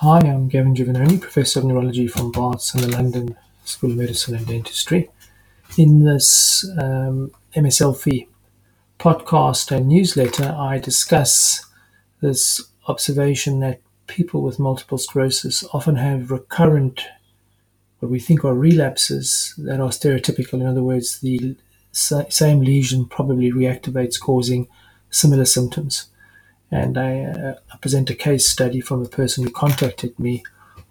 Hi, I'm Gavin Giovannoni, Professor of Neurology from Barts and the London School of Medicine and Dentistry. In this um, podcast and newsletter, I discuss this observation that people with multiple sclerosis often have recurrent, what we think are relapses that are stereotypical. In other words, the same lesion probably reactivates, causing similar symptoms and I, uh, I, present a case study from a person who contacted me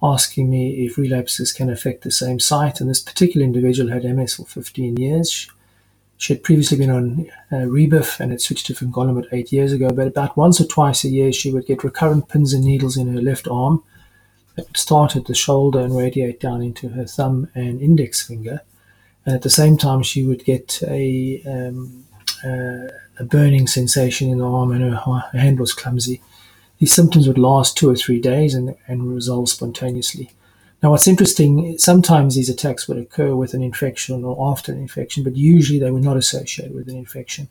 asking me if relapses can affect the same site. And this particular individual had MS for 15 years. She had previously been on uh, Rebif and had switched to fingolimod eight years ago, but about once or twice a year she would get recurrent pins and needles in her left arm that would start at the shoulder and radiate down into her thumb and index finger. And at the same time, she would get a um, uh, a burning sensation in the arm and her, her, hand was clumsy. These symptoms would last two or three days and, and resolve spontaneously. Now, what's interesting, sometimes these attacks would occur with an infection or after an infection, but usually they were not associated with an infection.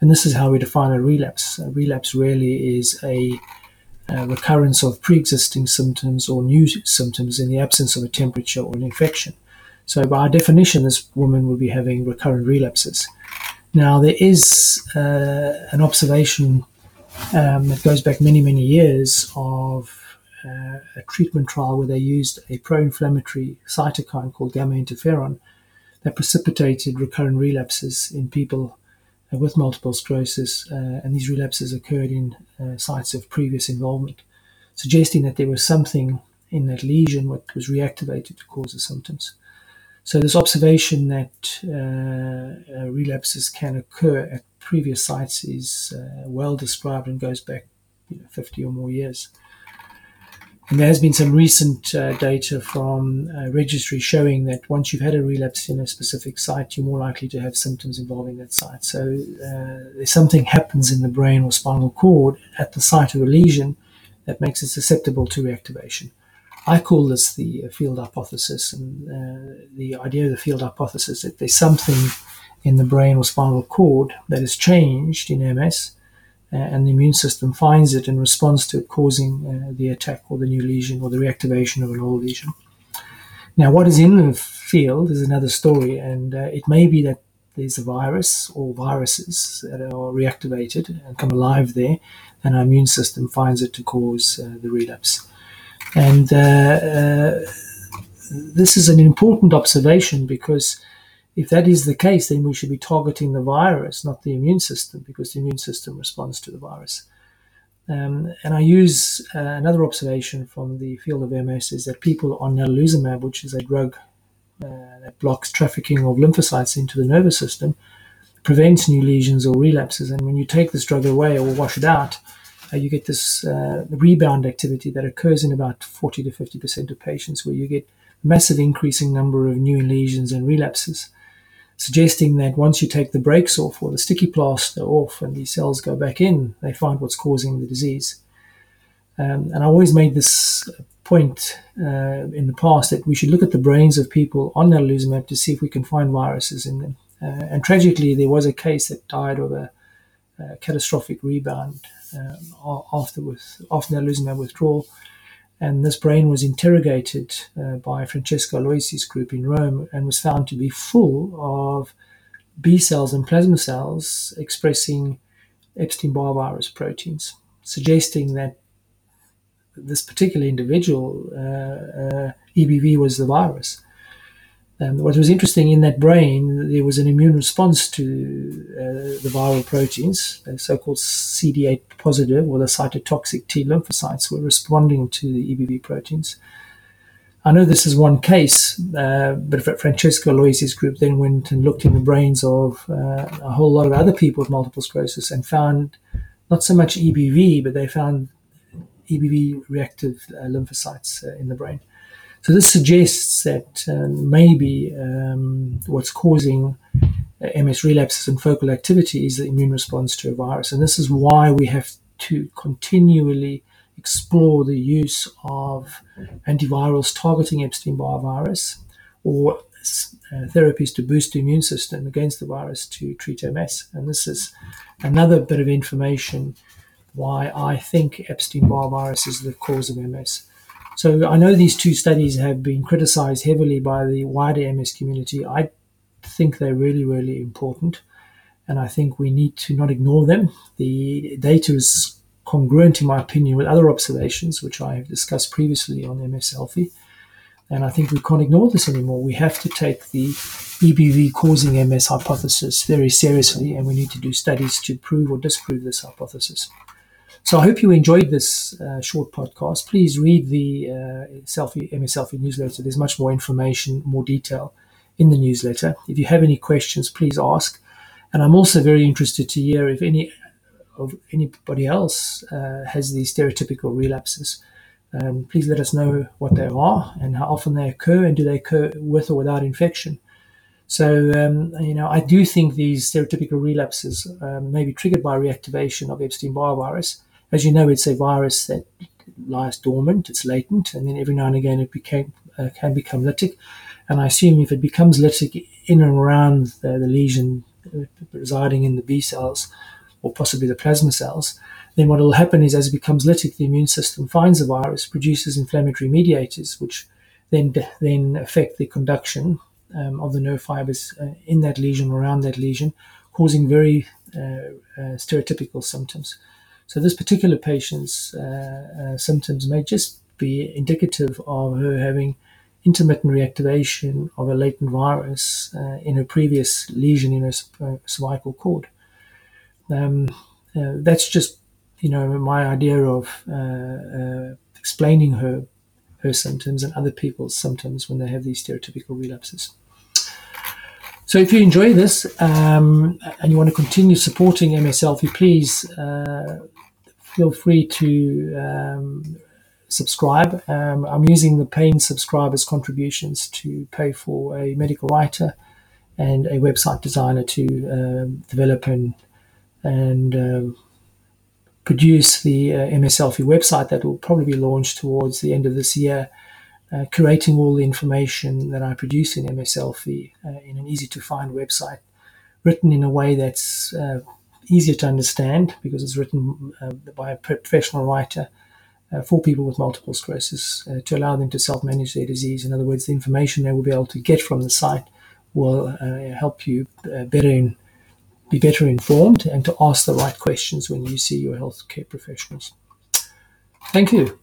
And this is how we define a relapse. A relapse really is a, a recurrence of pre existing symptoms or new symptoms in the absence of a temperature or an infection. So, by definition, this woman would be having recurrent relapses. Now, there is uh, an observation um, that goes back many, many years of uh, a treatment trial where they used a pro inflammatory cytokine called gamma interferon that precipitated recurrent relapses in people uh, with multiple sclerosis, uh, and these relapses occurred in uh, sites of previous involvement, suggesting that there was something in that lesion that was reactivated to cause the symptoms. So this observation that uh, uh, relapses can occur at previous sites is uh, well described and goes back you know, 50 or more years. And there has been some recent uh, data from registry showing that once you've had a relapse in a specific site, you're more likely to have symptoms involving that site. So uh, something happens in the brain or spinal cord at the site of a lesion that makes it susceptible to reactivation. I call this the field hypothesis, and uh, the idea of the field hypothesis is that there's something in the brain or spinal cord that is changed in MS, uh, and the immune system finds it and responds to it, causing uh, the attack or the new lesion or the reactivation of an old lesion. Now, what is in the field is another story, and uh, it may be that there's a virus or viruses that are reactivated and come alive there, and our immune system finds it to cause uh, the relapse. And uh, uh, this is an important observation because if that is the case, then we should be targeting the virus, not the immune system, because the immune system responds to the virus. Um, and I use uh, another observation from the field of MS is that people on natalizumab, which is a drug uh, that blocks trafficking of lymphocytes into the nervous system, prevents new lesions or relapses. And when you take this drug away or wash it out, uh, you get this uh, rebound activity that occurs in about 40 to 50% of patients, where you get massive increasing number of new lesions and relapses, suggesting that once you take the brakes off or the sticky plaster off and these cells go back in, they find what's causing the disease. Um, and I always made this point uh, in the past that we should look at the brains of people on natalizumab to see if we can find viruses in them. Uh, and tragically, there was a case that died of a, catastrophic rebound um, after with after natalizumab withdrawal. And this brain was interrogated uh, by Francesco Aloisi's group in Rome and was found to be full of B cells and plasma cells expressing Epstein-Barr virus proteins, suggesting that this particular individual, uh, uh, EBV, was the virus. Um, what was interesting in that brain, there was an immune response to uh, the viral proteins, the so-called CD8 positive or the cytotoxic T lymphocytes were responding to the EBV proteins. I know this is one case, uh, but Francesco Aloisi's group then went and looked in the brains of uh, a whole lot of other people with multiple sclerosis and found not so much EBV, but they found EBV reactive uh, lymphocytes uh, in the brain. So this suggests that uh, maybe um, what's causing uh, MS relapses and focal activity is the immune response to a virus. And this is why we have to continually explore the use of antivirals targeting Epstein-Barr virus or uh, therapies to boost the immune system against the virus to treat MS. And this is another bit of information why I think Epstein-Barr virus is the cause of MS. So I know these two studies have been criticized heavily by the wider MS community. I think they're really, really important. And I think we need to not ignore them. The data is congruent, in my opinion, with other observations, which I have discussed previously on MS selfie. And I think we can't ignore this anymore. We have to take the EBV causing MS hypothesis very seriously, and we need to do studies to prove or disprove this hypothesis. So I hope you enjoyed this uh, short podcast. Please read the uh, selfie MS Selfie newsletter. There's much more information, more detail in the newsletter. If you have any questions, please ask. And I'm also very interested to hear if any of anybody else uh, has these stereotypical relapses. Um, please let us know what they are and how often they occur, and do they occur with or without infection. So, um, you know, I do think these stereotypical relapses um, may be triggered by reactivation of Epstein-Barr virus. As you know, it's a virus that lies dormant, it's latent, and then every now and again it became, uh, can become lytic. And I assume if it becomes lytic in and around the, the lesion uh, residing in the B cells or possibly the plasma cells, then what will happen is as it becomes lytic, the immune system finds the virus, produces inflammatory mediators, which then then affect the conduction um, of the nerve fibers uh, in that lesion, around that lesion, causing very uh, uh, stereotypical symptoms. So this particular patient's uh, uh, symptoms may just be indicative of her having intermittent reactivation of a latent virus uh, in her previous lesion in her cervical cord. Um, that's just you know, my idea of uh, uh, explaining her her symptoms and other people's symptoms when they have these stereotypical relapses. So, if you enjoy this um, and you want to continue supporting MS Selfie, please uh, feel free to um, subscribe. Um, I'm using the paying subscribers' contributions to pay for a medical writer and a website designer to um, develop and and um, produce the uh, website that will probably be launched towards the end of this year, uh, curating all the information that I produce in MS uh, in an easy to find website, written in a way that's uh, easier to understand because it's written uh, by a professional writer. Uh, for people with multiple sclerosis, to allow them to self manage their disease. In other words, the information they will be able to get from the site will help you better in be better informed and to ask the right questions when you see your healthcare professionals. Thank you.